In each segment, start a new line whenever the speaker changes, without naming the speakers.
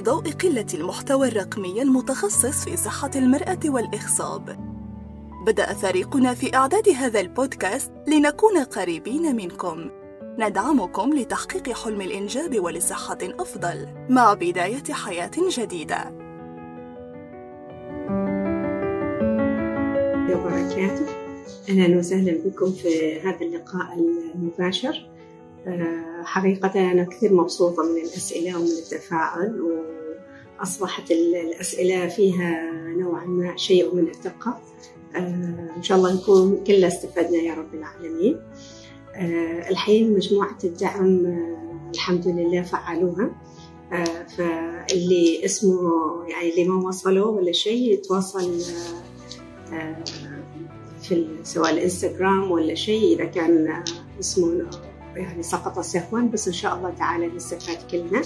في ضوء قلة المحتوى الرقمي المتخصص في صحة المرأة والإخصاب بدأ فريقنا في إعداد هذا البودكاست لنكون قريبين منكم. ندعمكم لتحقيق حلم الإنجاب ولصحة أفضل مع بداية حياة جديدة.
وبركاته. أهلا وسهلا بكم في هذا اللقاء المباشر. آه، حقيقة أنا كثير مبسوطة من الأسئلة ومن التفاعل وأصبحت الأسئلة فيها نوعا ما شيء من الدقة آه، إن شاء الله نكون كلنا استفدنا يا رب العالمين. آه، الحين مجموعة الدعم الحمد لله فعلوها. فاللي اسمه يعني اللي ما وصلوا ولا شيء يتواصل في سواء الإنستغرام ولا شيء إذا كان اسمه يعني سقط سهوا بس إن شاء الله تعالى نستفاد كلنا.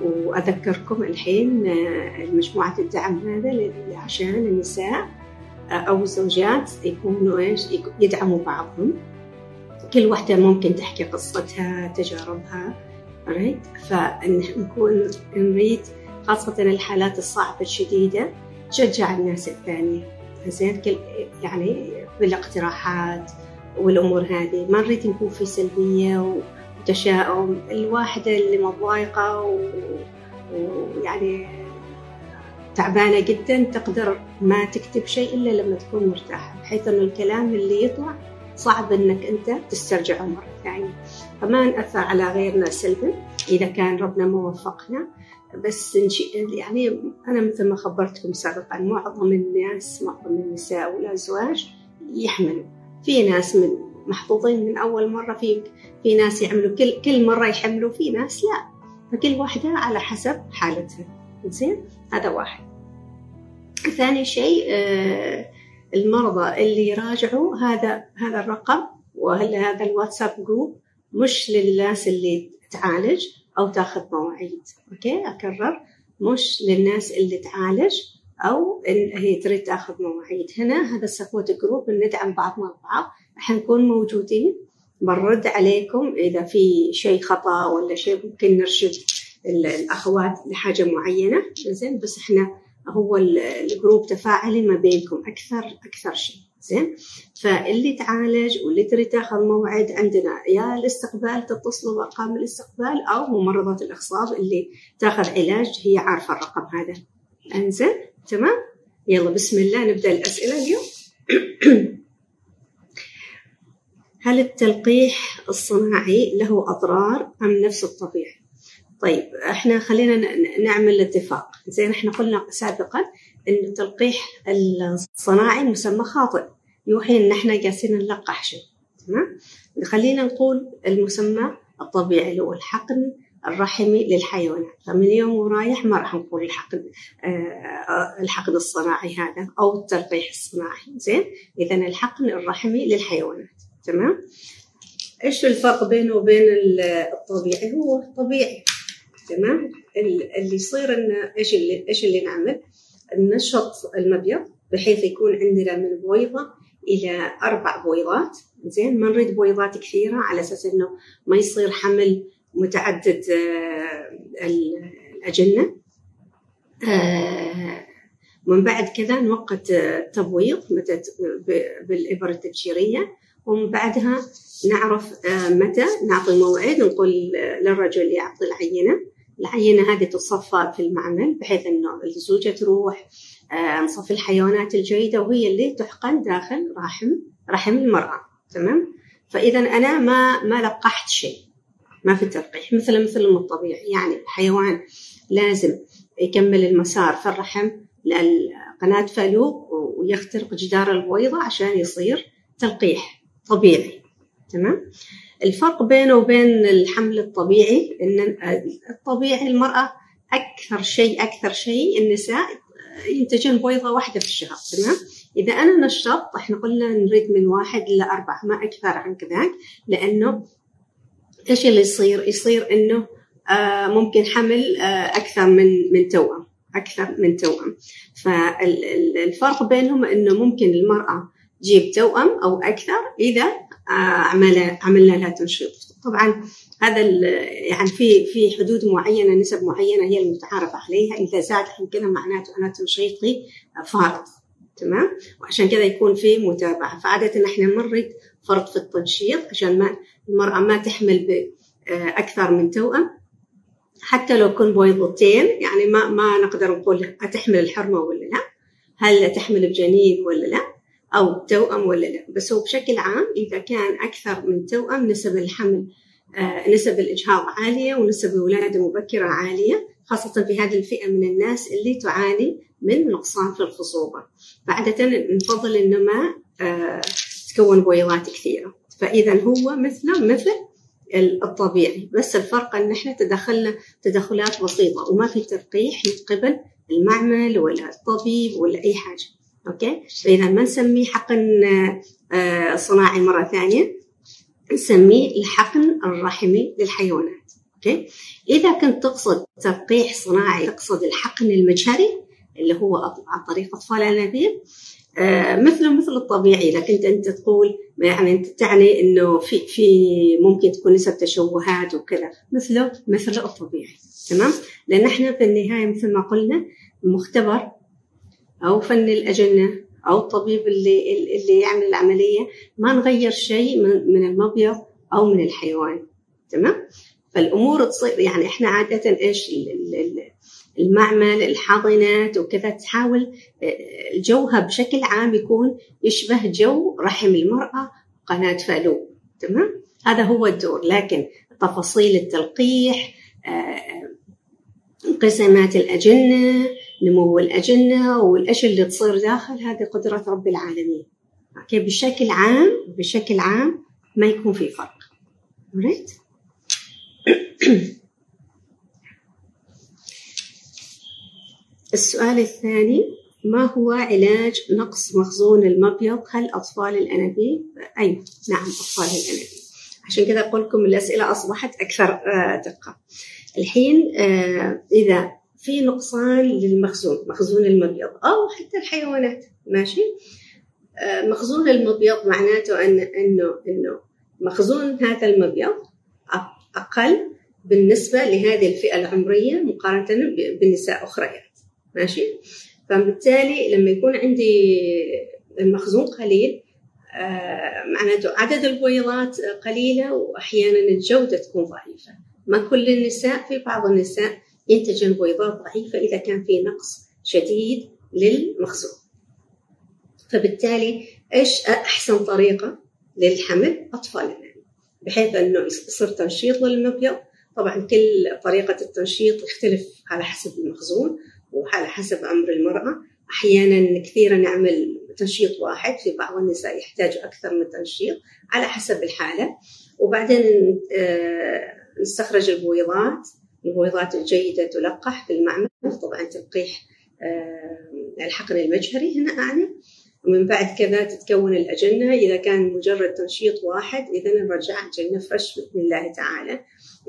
وأذكركم الحين مجموعه الدعم هذا عشان النساء أو الزوجات يكونوا إيش؟ يدعموا بعضهم. كل واحدة ممكن تحكي قصتها تجاربها ريت فنكون نريد خاصة الحالات الصعبة الشديدة تشجع الناس الثانية. زين؟ يعني بالاقتراحات والأمور هذه. ما نريد نكون في سلبية وتشاؤم الواحدة اللي متضايقة ويعني تعبانة جدا تقدر ما تكتب شيء إلا لما تكون مرتاحة بحيث أنه الكلام اللي يطلع صعب أنك أنت تسترجعه مرة ثانية فما نأثر على غيرنا سلبا إذا كان ربنا ما وفقنا. بس يعني أنا مثل ما خبرتكم سابقا معظم الناس معظم النساء والأزواج يحملوا. في ناس من محظوظين من أول مرة في في ناس يعملوا كل كل مرة يحملوا في ناس لا. فكل واحدة على حسب حالتها. زين؟ هذا واحد. ثاني شيء آه، المرضى اللي يراجعوا هذا هذا الرقم وهذا الواتساب جروب مش للناس اللي تعالج أو تاخذ مواعيد. okay؟ أكرر. مش للناس اللي تعالج أو هي تريد تاخذ مواعيد. هنا هذا ال support group ندعم بعضنا البعض. حنكون موجودين. بنرد عليكم إذا في شيء خطأ ولا شيء ممكن نرشد الأخوات لحاجة معينة. زين بس إحنا هو ال group تفاعلي ما بينكم أكثر أكثر شيء. زين فاللي تعالج واللي تريد تاخذ موعد عندنا يا الاستقبال تتصلوا بارقام الاستقبال أو ممرضات الأخصاب اللي تاخذ علاج هي عارفة الرقم هذا. إنزين تمام؟ يلا بسم الله نبدأ الأسئلة اليوم. هل التلقيح الصناعي له أضرار أم نفس الطبيعي؟ طيب إحنا خلينا نعمل اتفاق زين إحنا قلنا سابقا إن التلقيح الصناعي مسمى خاطئ. يوحي إن إحنا جالسين نلقح شيء. تمام؟ خلينا نقول المسمى الطبيعي اللي هو الحقن الرحمي للحيوانات. فمن يوم ورايح ما راح نقول الحقن آه الحقن الصناعي هذا أو التلقيح الصناعي. زين؟ اذا الحقن الرحمي للحيوانات. تمام؟ إيش الفرق بينه وبين الطبيعي؟ هو طبيعي تمام؟ اللي يصير إن إيش اللي إيش اللي نعمل؟ ننشط المبيض بحيث يكون عندنا من بويضة إلى أربع بويضات زين؟ ما نريد بويضات كثيرة على أساس إنه ما يصير حمل متعدد آه، الأجنة. آه، من بعد كذا نوقت تبويض بالإبرة التبشيرية. ومن بعدها نعرف آه، متى نعطي موعد نقول للرجل يعطي العينة. العينة هذه تصفى في المعمل بحيث أنه الزوجة تروح نصفي الحيوانات الجيدة وهي اللي تحقن داخل رحم رحم المرأة. تمام؟ فإذا أنا ما ما لقحت شيء ما في تلقيح مثل مثل الطبيعي. يعني الحيوان لازم يكمل المسار في الرحم لقناة فالوب ويخترق جدار البويضة عشان يصير تلقيح. طبيعي تمام؟ الفرق بينه وبين الحمل الطبيعي إن الطبيعي المرأة أكثر شيء أكثر شيء النساء ينتجن بويضة واحدة في الشهر تمام؟ إذا أنا نشطت إحنا قلنا نريد من واحد إلى أربعة ما أكثر عن كذاك لأنه إيش اللي يصير؟ يصير إنه آه ممكن حمل آه أكثر من من توأم أكثر من توأم. فالفرق بينهم إنه ممكن المرأة تجيب توأم أو أكثر إذا آه عمل عملنا لها تنشيط. طبعا هذا يعني في في حدود معينة نسب معينة هي المتعارف عليها. إذا زاد عن كذا معناته أنا تنشيطي فارط تمام؟ وعشان كذا يكون في متابعة. فعادة إحنا نمرض فرط في التنشيط عشان ما المرأة ما تحمل باكثر من توأم. حتى لو كن بويضتين يعني ما ما نقدر نقول أتحمل الحرمة ولا لا؟ هل تحمل بجنين ولا لا؟ أو توأم ولا لا. بس هو بشكل عام إذا كان أكثر من توأم نسب الحمل آه نسب الإجهاض عالية ونسب الولادة مبكرة عالية خاصة في هذه الفئة من الناس اللي تعاني من نقصان في الخصوبة. فعادة نفضل إنه ما آه تكون بويضات كثيرة. فإذا هو مثله مثل الطبيعي. بس الفرق إن إحنا تدخلنا تدخلات بسيطة وما في تلقيح من قبل المعمل ولا الطبيب ولا أي حاجة. okay؟ فإذا ما نسميه حقن آه، صناعي مرة ثانية نسميه الحقن الرحمي للحيوانات. okay؟ إذا كنت تقصد تلقيح صناعي تقصد الحقن المجهري اللي هو عن طريق أطفال الانابيب آه، مثله مثل الطبيعي. كنت أنت تقول يعني أنت تعني إنه في في ممكن تكون نسب تشوهات وكذا. مثله مثل الطبيعي. تمام؟ لأن إحنا في النهاية مثل ما قلنا مختبر أو فن الأجنة أو الطبيب اللي اللي يعمل العملية. ما نغير شيء من المبيض أو من الحيوان. تمام؟ فالأمور تصير يعني إحنا عادة إيش؟ المعمل الحاضنات وكذا تحاول آه، جوها بشكل عام يكون يشبه جو رحم المرأة قناة فالو. تمام؟ هذا هو الدور. لكن تفاصيل التلقيح آه، انقسامات الأجنة نمو الأجنة والأشياء اللي تصير داخل هذه قدرة رب العالمين. أوكي؟ بشكل عام بشكل عام ما يكون في فرق. Right? السؤال الثاني ما هو علاج نقص مخزون المبيض؟ هل أطفال الأنابيب؟ أي نعم أطفال الأنابيب. عشان كذا أقول لكم الأسئلة أصبحت أكثر آه، دقة. الحين آه، إذا في نقصان للمخزون مخزون المبيض أو حتى الحيوانات ماشي؟ آه، مخزون المبيض معناته أن إنه إنه مخزون هذا المبيض أقل بالنسبة لهذه الفئة العمرية مقارنة بنساء أخريات ماشي؟ فبالتالي لما يكون عندي المخزون قليل آه، معناته عدد البويضات قليلة وأحيانا الجودة تكون ضعيفة. ما كل النساء في بعض النساء ينتجن بويضات ضعيفة إذا كان في نقص شديد للمخزون. فبالتالي إيش أحسن طريقة للحمل؟ أطفالنا. بحيث أنه يصير تنشيط للمبيض. طبعا كل طريقة التنشيط يختلف على حسب المخزون وعلى حسب عمر المرأة. أحيانا كثيرا نعمل تنشيط واحد في بعض النساء يحتاج أكثر من تنشيط على حسب الحالة. وبعدين آه، نستخرج البويضات البويضات الجيدة تلقح في المعمل. طبعا تلقيح آه، الحقن المجهري هنا أعني. ومن بعد كذا تتكون الأجنة. إذا كان مجرد تنشيط واحد إذا نرجع أجنة فرش بإذن الله تعالى.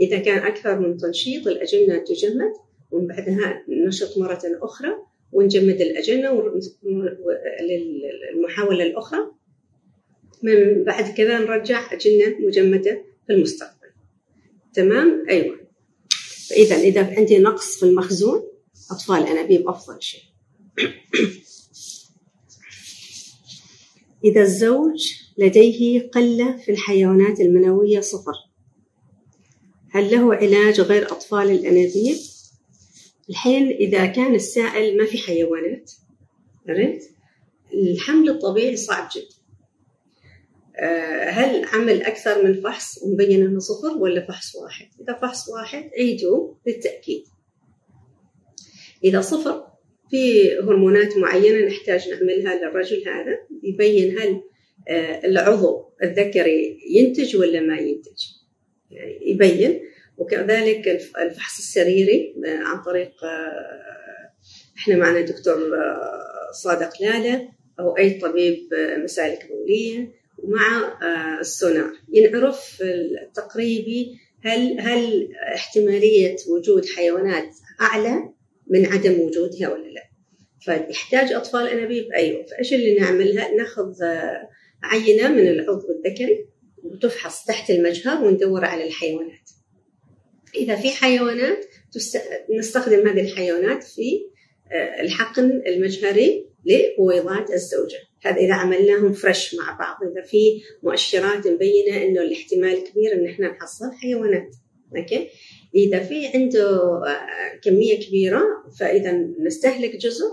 إذا كان أكثر من تنشيط الأجنة تجمد. ومن بعدها نشط مرة أخرى ونجمد الأجنة للمحاولة الأخرى. من بعد كذا نرجع أجنة مجمدة في المستقبل. تمام؟ أيوة. فإذا إذا عندي نقص في المخزون أطفال أنابيب أفضل شيء إذا الزوج لديه قلة في الحيوانات المنوية صفر هل له علاج غير أطفال الأنابيب؟ الحين إذا كان السائل ما في حيوانات عرفت؟ الحمل الطبيعي صعب جدا هل عمل أكثر من فحص ومبين أنه صفر ولا فحص واحد؟ إذا فحص واحد عيدوا للتأكيد. إذا صفر في هرمونات معينة نحتاج نعملها للرجل هذا يبين هل آه، العضو الذكري ينتج ولا ما ينتج. يعني يبين. وكذلك الفحص السريري آه، عن طريق آه، إحنا معنا دكتور آه، صادق لالة أو أي طبيب مسالك بولية. ومع السونار. ينعرف التقريبي هل هل احتمالية وجود حيوانات أعلى من عدم وجودها ولا لا. فيحتاج أطفال أنابيب أيوه. فإيش اللي نعملها؟ نأخذ عينة من العضو الذكري وتفحص تحت المجهر وندور على الحيوانات. إذا في حيوانات نستخدم هذه الحيوانات في آه، الحقن المجهري لبويضات الزوجة. هذا إذا عملناهم fresh مع بعض. إذا في مؤشرات مبينة إنه الاحتمال كبير إن إحنا نحصل حيوانات. okay؟ إذا في عنده آه، كمية كبيرة فإذا نستهلك جزء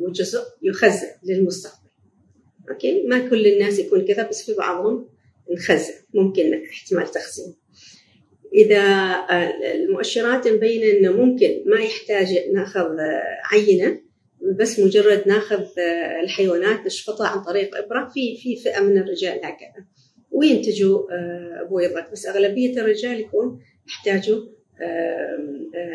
وجزء يخزن للمستقبل. okay؟ ما كل الناس يكون كذا بس في بعضهم نخزن. ممكن احتمال تخزين. إذا آه، المؤشرات مبينة إنه ممكن ما يحتاج ناخذ آه، عينة بس مجرد ناخذ الحيوانات نشفطها عن طريق إبرة. في في فئة من الرجال هكذا. وينتجوا بويضات بس أغلبية الرجال يكون يحتاجوا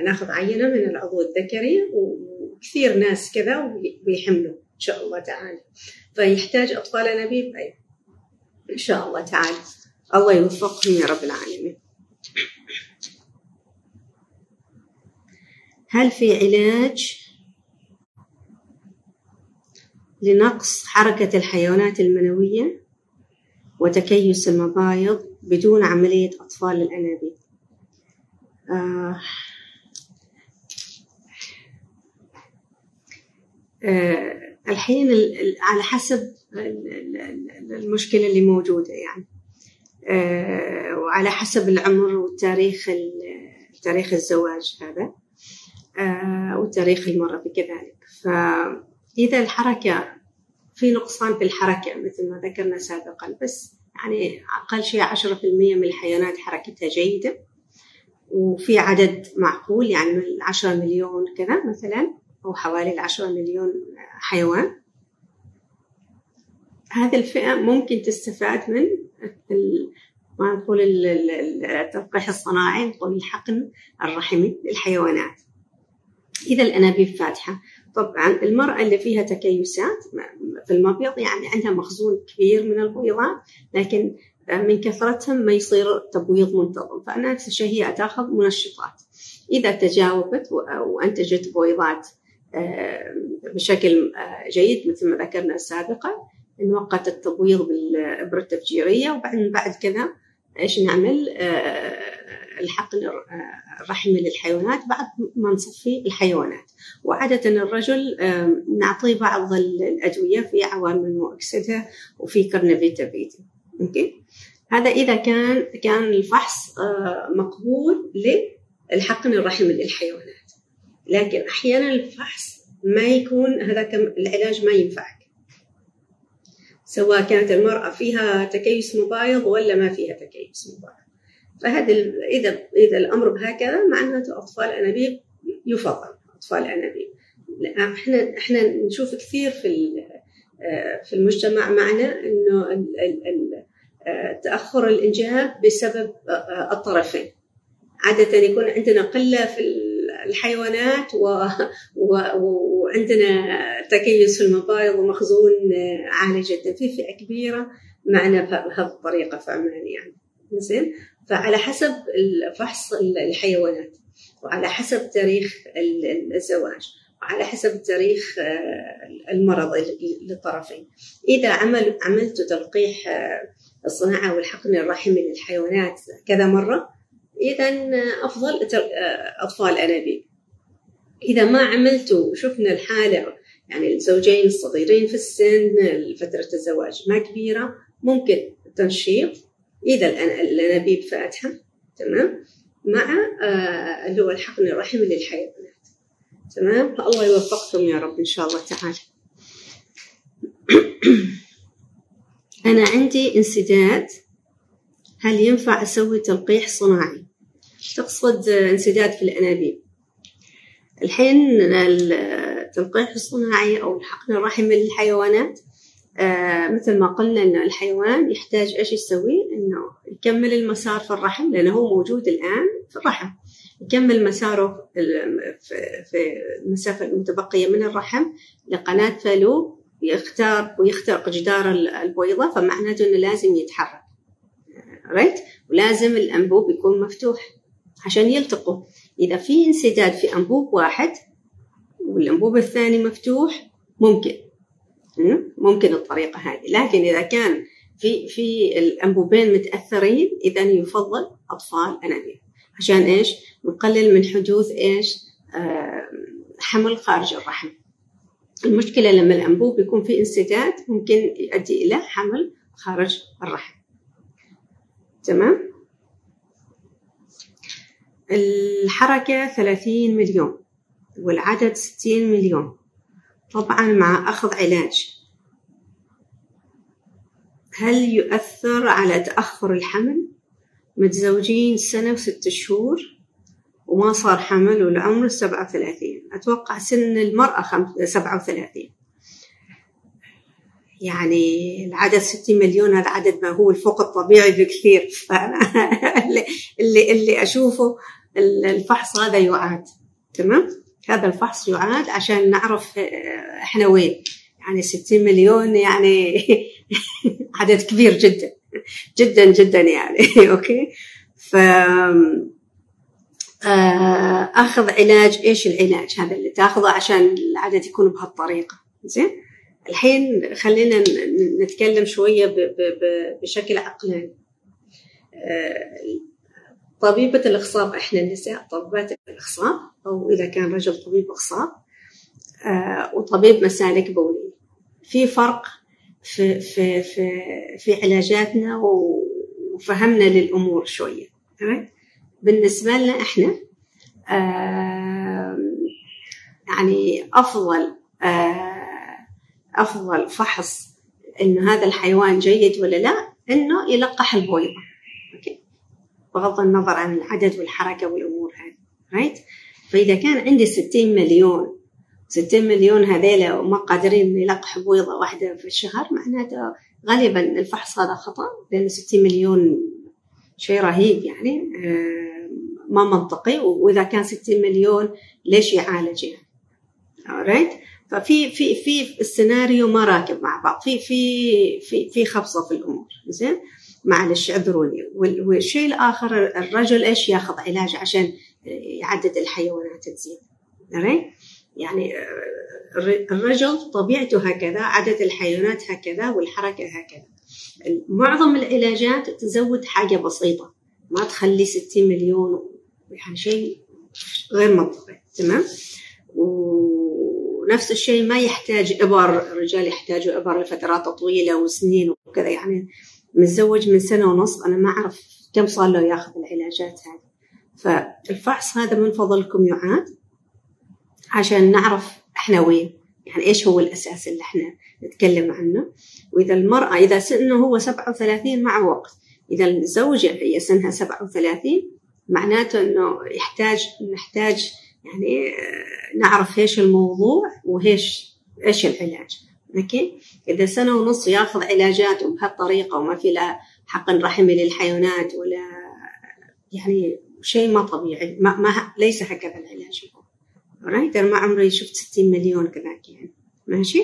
ناخذ عينة من العضو الذكري وكثير ناس كذا ويحملوا إن شاء الله تعالى. فيحتاج أطفال أنابيب؟ أيضا إن شاء الله تعالى. الله يوفقهم يا رب العالمين. هل في علاج؟ لنقص حركة الحيوانات المنوية وتكيس المبايض بدون عملية أطفال الأنابيب آه آه الحين على حسب المشكلة اللي موجودة يعني. آه وعلى حسب العمر وتاريخ تاريخ الزواج هذا آه وتاريخ المرأة كذلك فإذا الحركة في نقصان في الحركة مثل ما ذكرنا سابقا بس يعني أقل شيء عشرة في المية من الحيوانات حركتها جيدة وفي عدد معقول يعني من عشرة مليون كذا مثلا أو حوالي العشرة مليون حيوان. هذه الفئة ممكن تستفاد من ما نقول التلقيح الصناعي نقول الحقن الرحمي للحيوانات. إذا الأنابيب فاتحة. طبعا المرأة اللي فيها تكيسات في المبيض يعني عندها مخزون كبير من البويضات لكن من كثرتهم ما يصير تبويض منتظم. فنفس الشيء هي تاخذ منشطات. إذا تجاوبت وأنتجت بويضات بشكل آه، جيد مثل ما ذكرنا سابقا نوقت التبويض بالإبرة التفجيرية وبعد بعد كذا إيش نعمل؟ آه، الحقن الرحمي للحيوانات بعد ما نصفي الحيوانات. وعادة الرجل نعطيه بعض الأدوية في عوامل مؤكسدة وفي كرنفيتا فيتي أوكي؟ هذا إذا كان كان الفحص آه، مقبول للحقن الرحمي للحيوانات. لكن أحيانا الفحص ما يكون هذا العلاج ما ينفعك. سواء كانت المرأة فيها تكيس مبايض ولا ما فيها تكيس مبايض. فهذا إذا إذا الأمر بهكذا معناته أطفال أنابيب يفضل أطفال أنابيب. إحنا إحنا نشوف كثير في آه، في المجتمع معنا إنه آه، تأخر الانجاب بسبب آه، الطرفين. عادة يكون عندنا قلة في الحيوانات و... و... وعندنا تكيس في المبايض ومخزون عالي جدا. في فئة كبيرة معنا بهذه الطريقة في عمان يعني. زين؟ فعلى حسب فحص الحيوانات وعلى حسب تاريخ الزواج وعلى حسب تاريخ آه، المرض للطرفين. إذا عمل عملت تلقيح آه، الصناعة والحقن الرحمي للحيوانات كذا مرة إذا أفضل آه، أطفال أنابيب. إذا ما عملت وشفنا الحالة يعني الزوجين الصغيرين في السن فترة الزواج ما كبيرة ممكن تنشيط. إذا الأنابيب فاتحة تمام؟ مع آه اللي هو الحقن الرحمي للحيوانات تمام؟ الله يوفقكم يا رب إن شاء الله تعالى. أنا عندي انسداد. هل ينفع أسوي تلقيح صناعي؟ تقصد انسداد في الأنابيب. الحين التلقيح الصناعي أو الحقن الرحمي للحيوانات آه مثل ما قلنا إنه الحيوان يحتاج إيش يسوي؟ إنه يكمل المسار في الرحم لأنه هو موجود الآن في الرحم. يكمل مساره في المسافة المتبقية من الرحم لقناة فالوب يختار ويخترق جدار البويضه فمعناته إنه لازم يتحرك. ريت ولازم الأنبوب يكون مفتوح عشان يلتقوا إذا في انسداد في أنبوب واحد والأنبوب الثاني مفتوح ممكن. ممكن الطريقة هذه. لكن إذا كان في في الأنبوبين متأثرين إذا يفضل أطفال أنابيب عشان إيش؟ نقلل من حدوث إيش؟ آه حمل خارج الرحم. المشكلة لما الأنبوب يكون في انسداد ممكن يؤدي إلى حمل خارج الرحم. تمام؟ الحركة 30 مليون والعدد 60 مليون. طبعا مع أخذ علاج. هل يؤثر على تأخر الحمل؟ متزوجين سنة وست شهور وما صار حمل والعمر سبعة وثلاثين. أتوقع سن المرأة سبعة وثلاثين. يعني العدد 60 مليون هذا عدد ما هو الفوق الطبيعي بكثير. فأنا اللي, اللي أشوفه الفحص هذا يعاد. تمام؟ هذا الفحص يعاد عشان نعرف إحنا وين. يعني 60 مليون يعني عدد كبير جدا جدا جدا يعني. أوكي؟ ف آه، أخذ علاج إيش العلاج هذا اللي تأخذه عشان العدد يكون بهالطريقة؟ زين؟ الحين خلينا نتكلم شوية بشكل عقلاني. آه، طبيبة الإخصاب إحنا النساء طبيبات الإخصاب أو إذا كان رجل طبيب إخصاب آه، وطبيب مسالك بولية في فرق في في في في علاجاتنا وفهمنا للأمور شوية. بالنسبة لنا إحنا يعني أفضل أفضل فحص إنه هذا الحيوان جيد ولا لا إنه يلقح البويضة بغض النظر عن العدد والحركة والأمور هذه رايت فإذا كان عندي 60 مليون 60 مليون هذيلا وما قادرين يلقحوا بويضة واحدة في الشهر معناته غالبا الفحص هذا خطأ لأن 60 مليون شيء رهيب يعني ما منطقي. وإذا كان 60 مليون ليش يعالج يعني؟ ففي في في السيناريو ما راكب مع بعض في في في في خبصة في الأمور زين؟ معلش اعذروني. والشيء الآخر الرجل إيش ياخذ علاج عشان يعدد الحيوانات تزيد. يعني الرجل طبيعته هكذا عدد الحيوانات هكذا والحركة هكذا. معظم العلاجات تزود حاجة بسيطة. ما تخلي 60 مليون يعني شيء غير منطقي. تمام؟ ونفس الشيء ما يحتاج إبر. الرجال يحتاجوا إبر لفترات طويلة وسنين وكذا يعني متزوج من سنة ونص أنا ما أعرف كم صار له ياخذ العلاجات هذه. فالفحص هذا من فضلكم يعاد عشان نعرف إحنا وين. يعني إيش هو الأساس اللي إحنا نتكلم عنه؟ وإذا المرأة إذا سنه هو 37 مع وقت. إذا الزوجه هي سنها 37 معناته إنه يحتاج نحتاج يعني نعرف إيش الموضوع وإيش إيش العلاج. أوكي؟ إذا سنة ونص ياخذ علاجات بهالطريقة وما في لا حقن رحمي للحيوانات ولا يعني شيء ما طبيعي ما, ما ليس هكذا العلاج يكون رايت أنا ما عمري شفت 60 مليون كذاك يعني. ماشي؟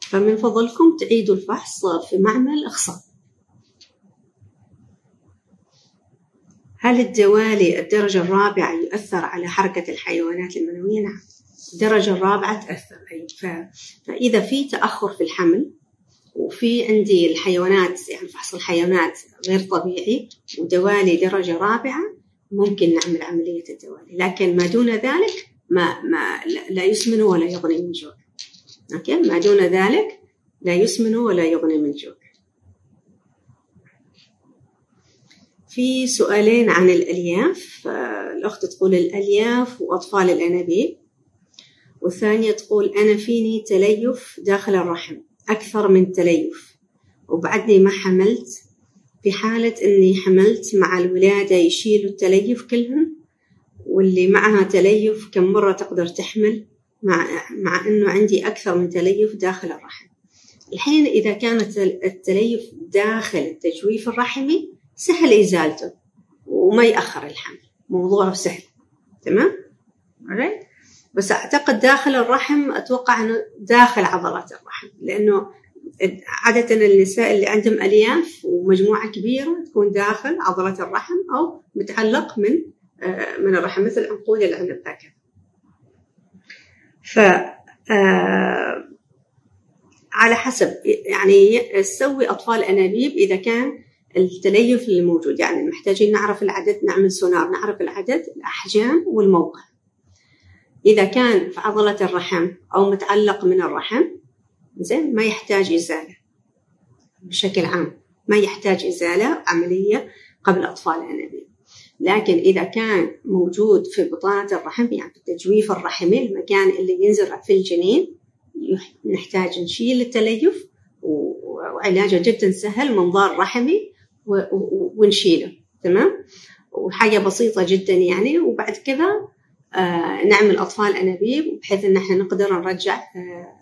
فمن فضلكم تعيدوا الفحص في معمل اخصاب هل الدوالي الدرجة الرابعة يؤثر على حركة الحيوانات المنوية؟ نعم. الدرجة الرابعة تأثر. أي فإذا في تأخر في الحمل وفي عندي الحيوانات يعني فحص الحيوانات غير طبيعي ودوالي درجة رابعة ممكن نعمل عملية الدوالي. لكن ما دون ذلك ما, ما لا يسمن ولا يغني من جوع. أوكي؟ ما دون ذلك لا يسمن ولا يغني من جوع. في سؤالين عن الألياف. الأخت تقول الألياف وأطفال الأنابيب. والثانية تقول أنا فيني تليف داخل الرحم أكثر من تليف. وبعدني ما حملت في حالة أني حملت مع الولادة يشيلوا التليف كلهم واللي معها تليف كم مرة تقدر تحمل مع, مع أنه عندي أكثر من تليف داخل الرحم. الحين إذا كانت التليف داخل التجويف الرحمي سهل إزالته وما يأخر الحمل. موضوعه سهل. تمام؟ Right? بس أعتقد داخل الرحم أتوقع أنه داخل عضلات الرحم لأنه عادة النساء اللي عندهم ألياف ومجموعة كبيرة تكون داخل عضلة الرحم أو متعلق من آه، من الرحم مثل عنقود العنب هكذا. ف آه، على حسب يعني تسوي أطفال أنابيب إذا كان التليف اللي موجود يعني محتاجين نعرف العدد نعمل سونار نعرف العدد الأحجام والموقع. إذا كان في عضلة الرحم أو متعلق من الرحم زين ما يحتاج إزالة. بشكل عام ما يحتاج إزالة عملية قبل أطفال الأنابيب. لكن إذا كان موجود في بطانة الرحم يعني في التجويف الرحمي المكان اللي ينزرع في الجنين نحتاج نشيل التليف وعلاجه جدا سهل منظار رحمي ونشيله. تمام؟ وحاجة بسيطة جدا يعني وبعد كذا نعمل أطفال أنابيب بحيث إن إحنا نقدر نرجع آه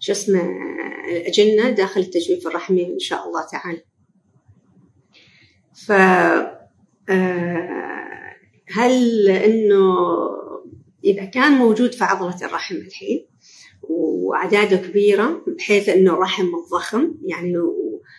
شو اسمه الأجنة داخل التجويف الرحمي إن شاء الله تعالى. ف آه هل إنه إذا كان موجود في عضلة الرحم الحين وأعداده كبيرة بحيث إنه الرحم متضخم يعني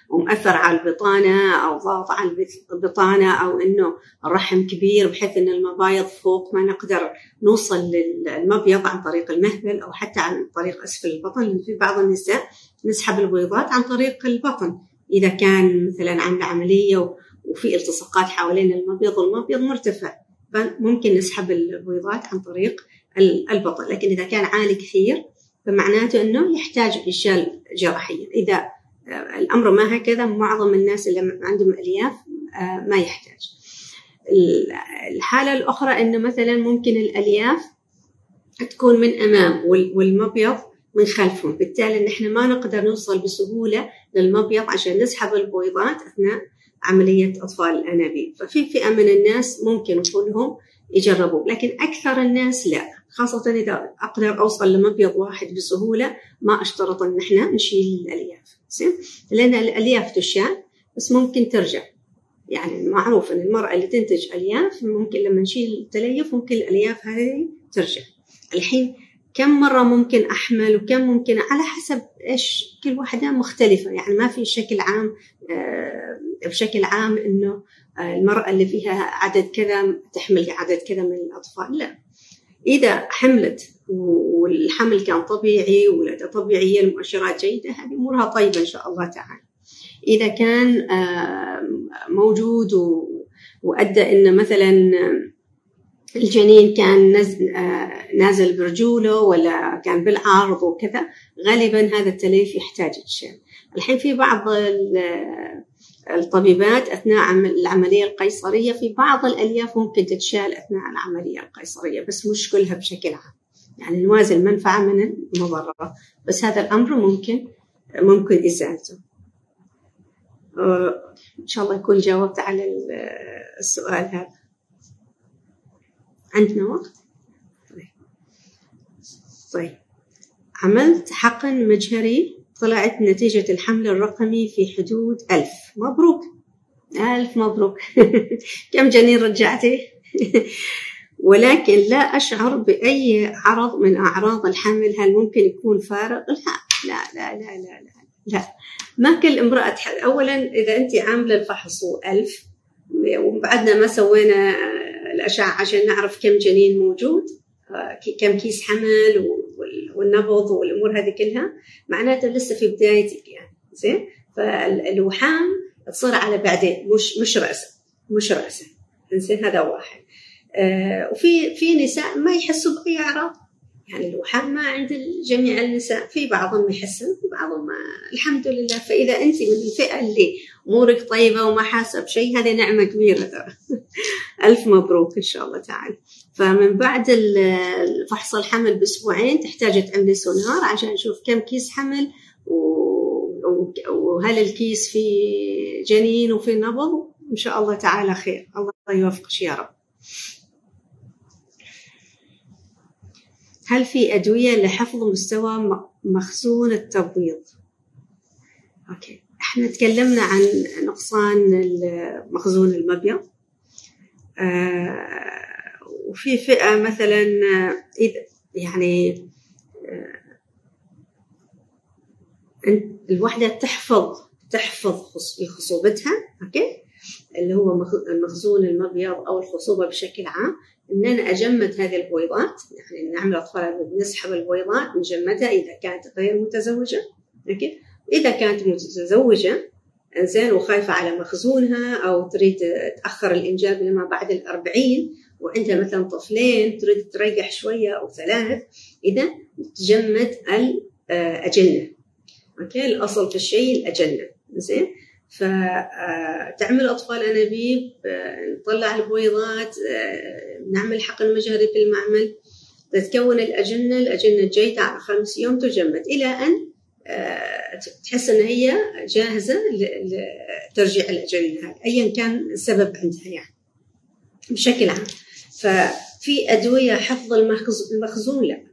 ومأثر على البطانة أو ضغط على البطانة أو إنه الرحم كبير بحيث إن المبايض فوق ما نقدر نوصل للمبيض عن طريق المهبل أو حتى عن طريق أسفل البطن. في بعض النساء نسحب البويضات عن طريق البطن. إذا كان مثلا عاملة عملية وفي التصاقات حوالين المبيض والمبيض مرتفع فممكن نسحب البويضات عن طريق البطن. لكن إذا كان عالي كثير فمعناته أنه يحتاج إشال جراحيا إذا الأمر ما هكذا معظم الناس اللي عندهم ألياف آه، ما يحتاج. الحالة الأخرى أنه مثلا ممكن الألياف تكون من أمام والمبيض من خلفهم. بالتالي نحن ما نقدر نوصل بسهولة للمبيض عشان نسحب البويضات أثناء عملية أطفال الأنابيب. ففي فئة من الناس ممكن كلهم يجربوا لكن أكثر الناس لا خاصة إذا أقدر أوصل لمبيض واحد بسهولة ما أشترط إن إحنا نشيل الألياف. زين؟ لأن الألياف تشال بس ممكن ترجع. يعني معروف إن المرأة اللي تنتج ألياف ممكن لما نشيل التليف ممكن الألياف هذه ترجع. الحين كم مرة ممكن أحمل وكم ممكن على حسب إيش كل واحدة مختلفة. يعني ما في شكل عام آه، بشكل عام إنه آه، المرأة اللي فيها عدد كذا تحمل عدد كذا من الأطفال. لا. إذا حملت والحمل كان طبيعي ولادة طبيعية المؤشرات جيدة هذه أمورها طيبة إن شاء الله تعالى. إذا كان موجود وأدى إن مثلا الجنين كان نازل برجوله ولا كان بالعرض وكذا غالبا هذا التليف يحتاج تشال الحين في بعض الطبيبات أثناء العملية القيصرية في بعض الألياف ممكن تتشال أثناء العملية القيصرية بس مش كلها بشكل عام. يعني نوازن المنفعة من المضرة بس هذا الأمر ممكن ممكن إزالته إن شاء الله يكون جاوبت على السؤال هذا. عندنا وقت؟ طيب. طيب. عملت حقن مجهري طلعت نتيجة الحمل الرقمي في حدود ألف. مبروك. ألف مبروك. كم جنين رجعتي؟ ولكن لا أشعر بأي عرض من أعراض الحمل. هل ممكن يكون فارغ لا لا لا لا لا لا. ما كل امرأة أولا إذا أنت عاملة الفحص ألف وبعدنا ما سوينا الأشعة عشان نعرف كم جنين موجود آه، كم كيس حمل والنبض والأمور هذه كلها. معناته لسه في بدايتك يعني زين؟ فالوحام تصير على بعدين مش مش راسا مش راسا زين؟ هذا واحد. آه وفي في نساء ما يحسوا بأي أعراض. يعني الوحام ما عند جميع النساء. في بعضهم يحسن في بعضهم الحمد لله. فإذا انت من الفئة اللي أمورك طيبة وما حاسة بشيء هذه نعمة كبيرة ترى. ألف مبروك إن شاء الله تعالى. فمن بعد فحص الحمل بأسبوعين تحتاج تعملي سونار عشان نشوف كم كيس حمل وهل الكيس فيه جنين وفي نبض. إن شاء الله تعالى خير. الله يوفقك يا رب. هل في أدوية لحفظ مستوى مخزون التبويض؟ أوكي. إحنا تكلمنا عن نقصان مخزون المبيض. آه وفي فئة مثلا إذا يعني آه الوحدة تحفظ تحفظ خصوبتها okay. اللي هو مخزون المبيض أو الخصوبة بشكل عام إن أنا أجمد هذه البويضات يعني نعمل أطفال نسحب البويضات نجمدها إذا كانت غير متزوجة. okay؟ إذا كانت متزوجة زين وخايفة على مخزونها أو تريد تأخر الإنجاب لما بعد الأربعين وعندها مثلا طفلين تريد تريح شوية أو ثلاث إذا تجمد الأجنة أوكي؟ الأصل في الشيء الأجنة. زين؟ فتعمل أطفال أنابيب نطلع البويضات نعمل حقن مجهري في المعمل. تتكون الأجنة الأجنة جيدة على خمس يوم تجمد. إلى أن تحس أن هي جاهزة لترجيع الأجنة ايا كان السبب عندها يعني بشكل عام. ففي أدوية حفظ المخزون لا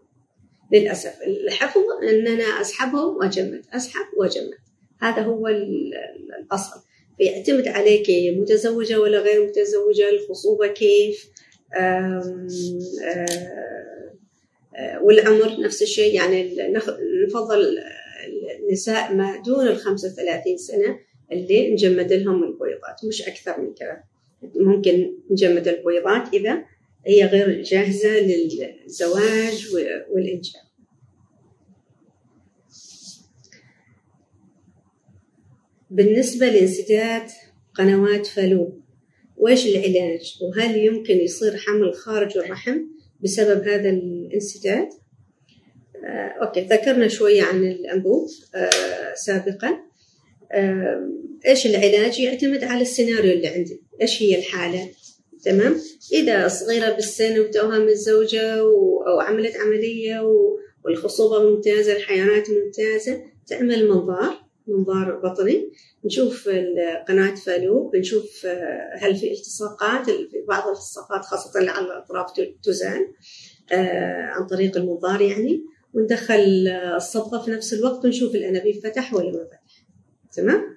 للأسف. الحفظ أن أنا أسحبهم وأجمد أسحب وأجمد. هذا هو الأصل. فيعتمد عليك متزوجة ولا غير متزوجة الخصوبة كيف آم آم والعمر نفس الشيء. يعني نفضل النساء ما دون ال 35 سنة اللي نجمد لهم البويضات. مش أكثر من كذا. ممكن نجمد البويضات إذا هي غير جاهزة للزواج والإنجاب بالنسبة لانسداد قنوات فالوب وإيش العلاج؟ وهل يمكن يصير حمل خارج الرحم بسبب هذا الانسداد؟ آه، أوكي ذكرنا شوية عن الأنبوب آه، سابقا. آه، إيش العلاج؟ يعتمد على السيناريو اللي عندي. إيش هي الحالة؟ تمام؟ إذا صغيرة بالسن وتوها متزوجة أو عملت عملية والخصوبة ممتازة الحيوانات ممتازة تعمل منظار. منظار بطني. نشوف قناة فالوب نشوف هل في التصاقات في بعض الالتصاقات خاصة على الأطراف تزال عن طريق المنظار يعني. وندخل الصبغة في نفس الوقت ونشوف الأنابيب فتح ولا ما فتح. تمام؟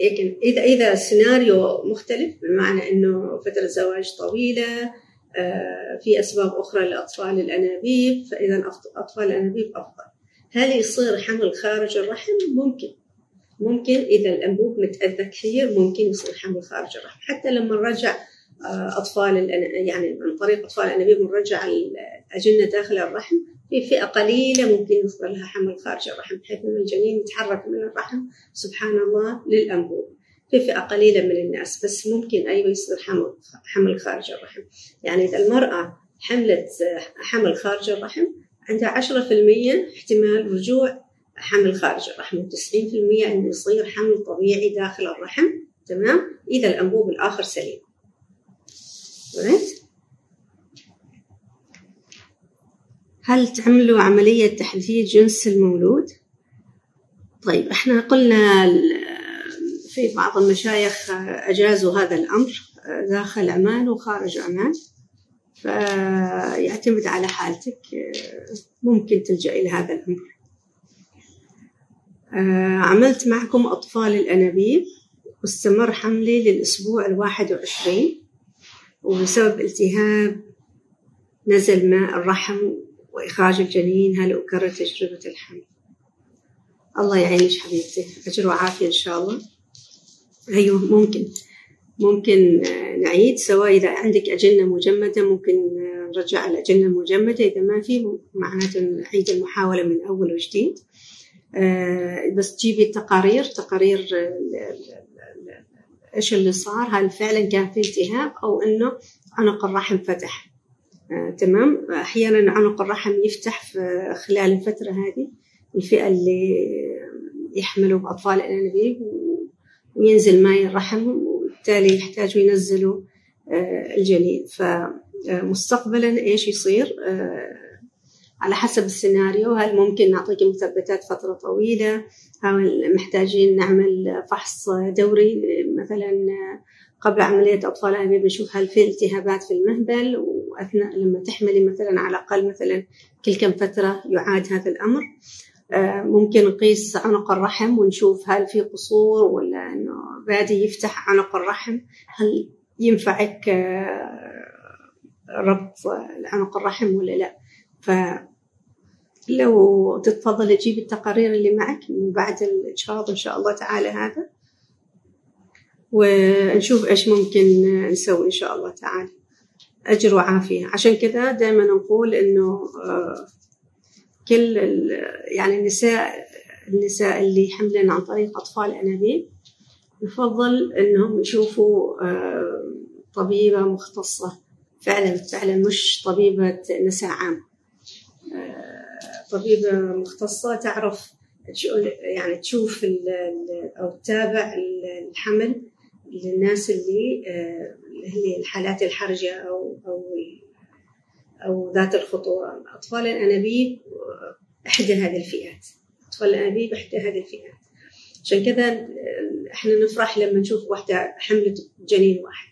لكن إذا إذا السيناريو مختلف بمعنى إنه فترة زواج طويلة في أسباب أخرى لأطفال الأنابيب فإذا أطفال الأنابيب أفضل. هل يصير حمل خارج الرحم؟ ممكن. ممكن. إذا الأنبوب متأذى كثير ممكن يصير حمل خارج الرحم. حتى لما نرجع أطفال يعني عن طريق أطفال الأنابيب ونرجع الأجنة داخل الرحم في فئة قليلة ممكن يصير لها حمل خارج الرحم بحيث أن الجنين يتحرك من الرحم سبحان الله للأنبوب. في فئة قليلة من الناس بس ممكن أيضا يصير حمل حمل خارج الرحم. يعني إذا المرأة حملت حمل خارج الرحم عندها عشرة في المية احتمال رجوع حمل خارج الرحم وتسعين في المية أنه يصير حمل طبيعي داخل الرحم تمام إذا الأنبوب الآخر سليم right? هل تعملوا عملية تحديد جنس المولود؟ طيب إحنا قلنا في بعض المشايخ أجازوا هذا الأمر داخل عمان وخارج عمان فيعتمد على حالتك. ممكن تلجأ إلى هذا الأمر. عملت معكم أطفال الأنابيب واستمر حملي للأسبوع الواحد وعشرين وبسبب التهاب نزل ماء الرحم وإخراج الجنين هل أكرر تجربة الحمل؟ الله يعينك حبيبتي. أجر وعافية إن شاء الله. أيوه ممكن. ممكن نعيد سواء إذا عندك أجنة مجمدة ممكن نرجع الأجنة المجمدة إذا ما في معناته نعيد المحاولة من أول وجديد. بس تجيبي التقارير تقارير إيش اللي صار هل فعلا كان في التهاب أو إنه عنق الرحم فتح. آه، تمام؟ أحيانا عنق الرحم يفتح في خلال الفترة هذه الفئة اللي يحملوا بأطفال الانابيب وينزل ماء الرحم وبالتالي يحتاجوا ينزلوا آه، الجنين فمستقبلا إيش يصير؟ آه، على حسب السيناريو. هل ممكن نعطيك مثبتات فترة طويلة؟ هل محتاجين نعمل فحص دوري؟ مثلا قبل عملية أطفال الأنابيب نشوف هل في التهابات في المهبل؟ وأثناء لما تحملي مثلا على الأقل مثلا كل كم فترة يعاد هذا الأمر. آه، ممكن نقيس عنق الرحم ونشوف هل في قصور ولا إنه بادي يفتح عنق الرحم. هل ينفعك آه، ربط عنق الرحم ولا لا؟ فلو تتفضل تجيب التقارير اللي معك من بعد الإجهاض إن شاء الله تعالى هذا. ونشوف إيش ممكن نسوي إن شاء الله تعالى. أجر وعافية. عشان كذا دائما نقول إنه آه، كل يعني النساء النساء اللي حملن عن طريق أطفال أنابيب يفضل إنهم يشوفوا آه، طبيبة مختصة. فعلا فعلا مش طبيبة نساء عام. آه، طبيبة مختصة تعرف يعني تشوف أو تتابع الحمل للناس اللي اللي الحالات الحرجة أو أو أو ذات الخطورة. أطفال الأنابيب إحدى هذه الفئات. أطفال الأنابيب إحدى هذه الفئات. عشان كذا إحنا نفرح لما نشوف واحدة حملت جنين واحد.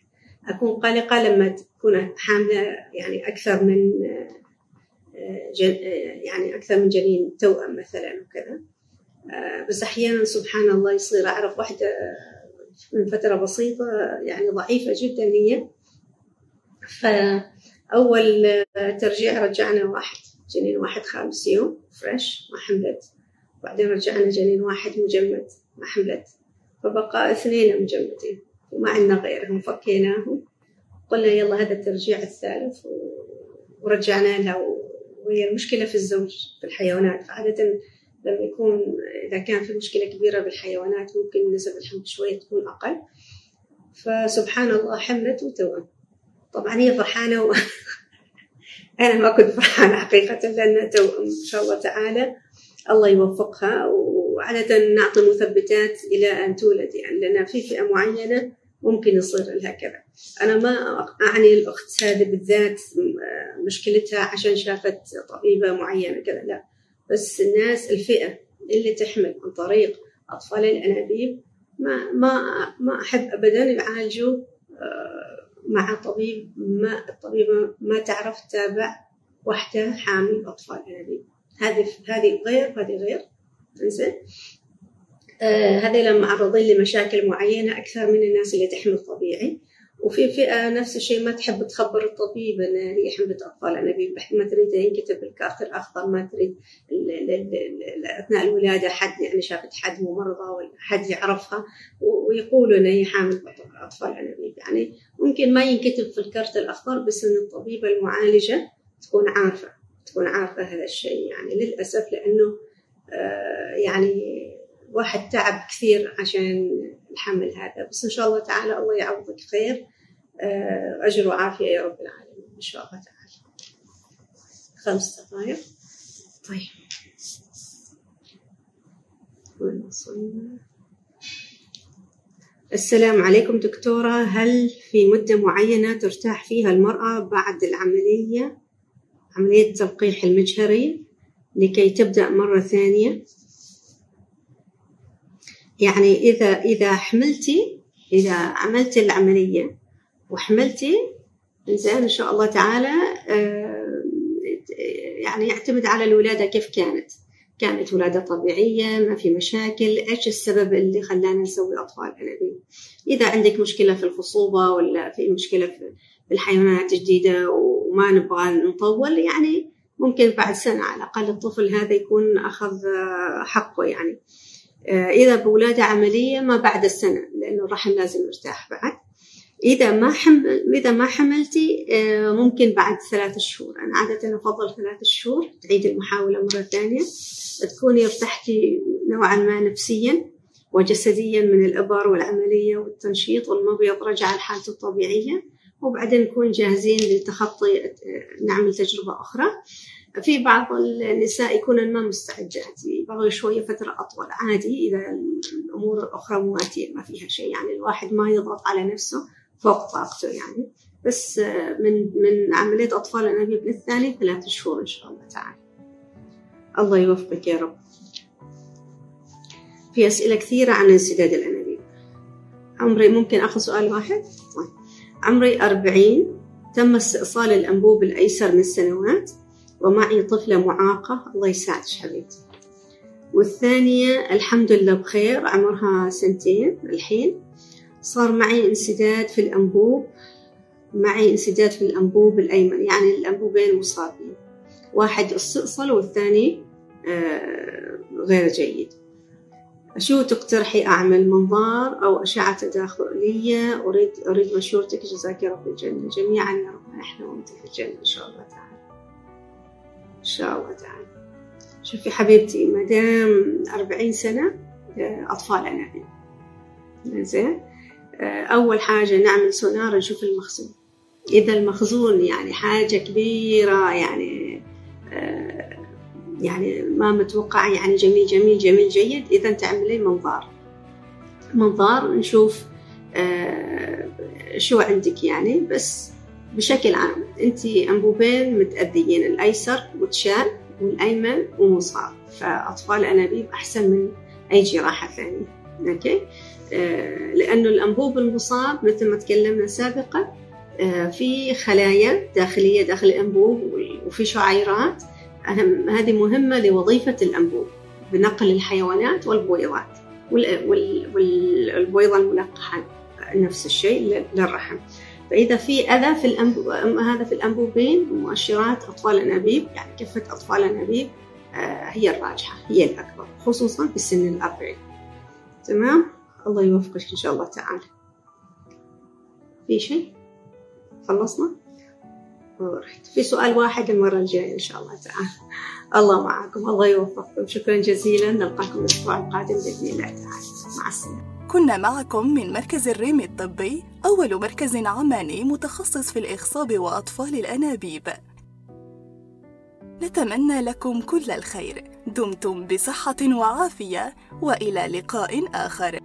أكون قلقة لما تكون حاملة يعني أكثر من جن يعني أكثر من جنين توأم مثلا وكذا. بس أحيانا سبحان الله يصير أعرف واحدة من فترة بسيطة يعني ضعيفة جدا هي. فأول ترجيع رجعنا واحد جنين واحد خامس يوم فريش ما حملت. بعدين رجعنا جنين واحد مجمد ما حملت. فبقى اثنين مجمدين وما عندنا غيرهم فكيناهم. قلنا يلا هذا الترجيع الثالث ورجعنا لها وهي المشكلة في الزوج في الحيوانات. فعادة لما يكون إذا كان في مشكلة كبيرة بالحيوانات ممكن نسب الحمل شوية تكون أقل. فسبحان الله حملت وتوأم. طبعا هي فرحانة و... أنا ما كنت فرحانة حقيقة لأن إن شاء الله تعالى الله يوفقها وعادة نعطي مثبتات إلى أن تولد. يعني لأن في فئة معينة ممكن يصير لها كذا. أنا ما أعني الأخت هذه بالذات مشكلتها عشان شافت طبيبة معينة كذا لا. بس الناس الفئة اللي تحمل عن طريق أطفال الأنابيب ما ما ما أحب أبدا يعالجوا مع طبيب ما الطبيبة ما تعرف تتابع واحدة حامل أطفال أنابيب هذه هذه غير هذه غير. إنزين. آه هذه معرضين لمشاكل معينة أكثر من الناس اللي تحمل طبيعي. وفي فئة نفس الشيء ما تحب تخبر الطبيب أن هي حملت أطفال. أنابيب ما تريد ينكتب الكارت الأخضر ما تريد أثناء الولادة حد يعني شافت حد ممرضة ولا حد يعرفها ويقولوا أن هي حامل أطفال. أنابيب يعني ممكن ما ينكتب في الكارت الأخضر بس أن الطبيبة المعالجة تكون عارفة تكون عارفة هذا الشيء. يعني للأسف لأنه آه يعني واحد تعب كثير عشان الحمل هذا. بس إن شاء الله تعالى الله يعوضك خير. أجر وعافية يا رب العالمين. إن شاء الله تعالى. خمس دقائق. طيب. وين وصلنا السلام عليكم دكتورة. هل في مدة معينة ترتاح فيها المرأة بعد العملية؟ عملية تلقيح المجهري لكي تبدأ مرة ثانية. يعني إذا إذا حملتي إذا عملتي العملية وحملتي إنزين إن شاء الله تعالى يعني يعتمد على الولادة كيف كانت. كانت ولادة طبيعية ما في مشاكل إيش السبب اللي خلانا نسوي أطفال أنابيب إذا عندك مشكلة في الخصوبة ولا في مشكلة في الحيوانات الجديدة وما نبغى نطول يعني ممكن بعد سنة على الأقل الطفل هذا يكون أخذ حقه يعني. إذا بولادة عملية ما بعد السنة لأنه الرحم لازم يرتاح بعد. إذا ما حمل إذا ما حملتي ممكن بعد ثلاث شهور. أنا عادة أفضل ثلاث شهور تعيد المحاولة مرة ثانية. تكوني ارتحتي نوعا ما نفسيا وجسديا من الإبر والعملية والتنشيط والمبيض رجع لحالته الطبيعية. وبعدين نكون جاهزين لتخطي نعمل تجربة أخرى. في بعض النساء يكونن ما مستعدات يبغوا شوية فترة أطول عادي إذا الأمور الأخرى مواتية ما فيها شيء. يعني الواحد ما يضغط على نفسه فوق طاقته يعني. بس من من عملية أطفال الأنابيب للثاني ثلاث شهور إن شاء الله تعالى. الله يوفقك يا رب. في أسئلة كثيرة عن انسداد الأنابيب. عمري ممكن أخذ سؤال واحد؟ عمري أربعين تم استئصال الأنبوب الأيسر من سنوات ومعي طفلة معاقة. الله يساعدك حبيبتي. والثانية الحمد لله بخير. عمرها سنتين الحين. صار معي انسداد في الأنبوب. معي انسداد في الأنبوب الأيمن يعني الأنبوبين مصابين. واحد استئصل والثاني غير جيد. شو تقترحي أعمل؟ منظار أو أشعة تداخلية؟ أريد أريد مشورتك. جزاك رب الجنة جميعا. يا رب. إحنا وأنت في الجنة إن شاء الله تعالى. شاء الله تعالى. شوفي حبيبتي ما دام 40 سنة أطفال أنابيب زين؟ أول حاجة نعمل سونار نشوف المخزون. إذا المخزون يعني حاجة كبيرة يعني يعني ما متوقع يعني جميل جميل جميل جيد إذا تعملين منظار. منظار نشوف شو عندك يعني بس بشكل عام أنت أنبوبين متأذيين الأيسر متشال والأيمن ومصاب فأطفال أنابيب أحسن من أي جراحة ثانية. أوكي؟ آه لأنه الأنبوب المصاب مثل ما تكلمنا سابقا آه في خلايا داخلية داخل الأنبوب وفي شعيرات. هذه مهمة لوظيفة الأنبوب بنقل الحيوانات والبويضات والبويضة الملقحة نفس الشيء للرحم. فإذا في أذى في الأنبوب هذا في الأنبوبين مؤشرات أطفال الأنابيب يعني كفة أطفال الأنابيب آه هي الراجحة هي الأكبر خصوصا في السن الأربعين. تمام؟ الله يوفقك إن شاء الله تعالى. في شيء؟ خلصنا؟ ورحت في سؤال واحد المرة الجاية إن شاء الله تعالى. الله معكم الله يوفقكم. شكرا جزيلا. نلقاكم الأسبوع القادم بإذن الله تعالى. مع السلامة.
كنا معكم من مركز الريم الطبي أول مركز عماني متخصص في الإخصاب وأطفال الأنابيب. نتمنى لكم كل الخير. دمتم بصحة وعافية وإلى لقاء آخر.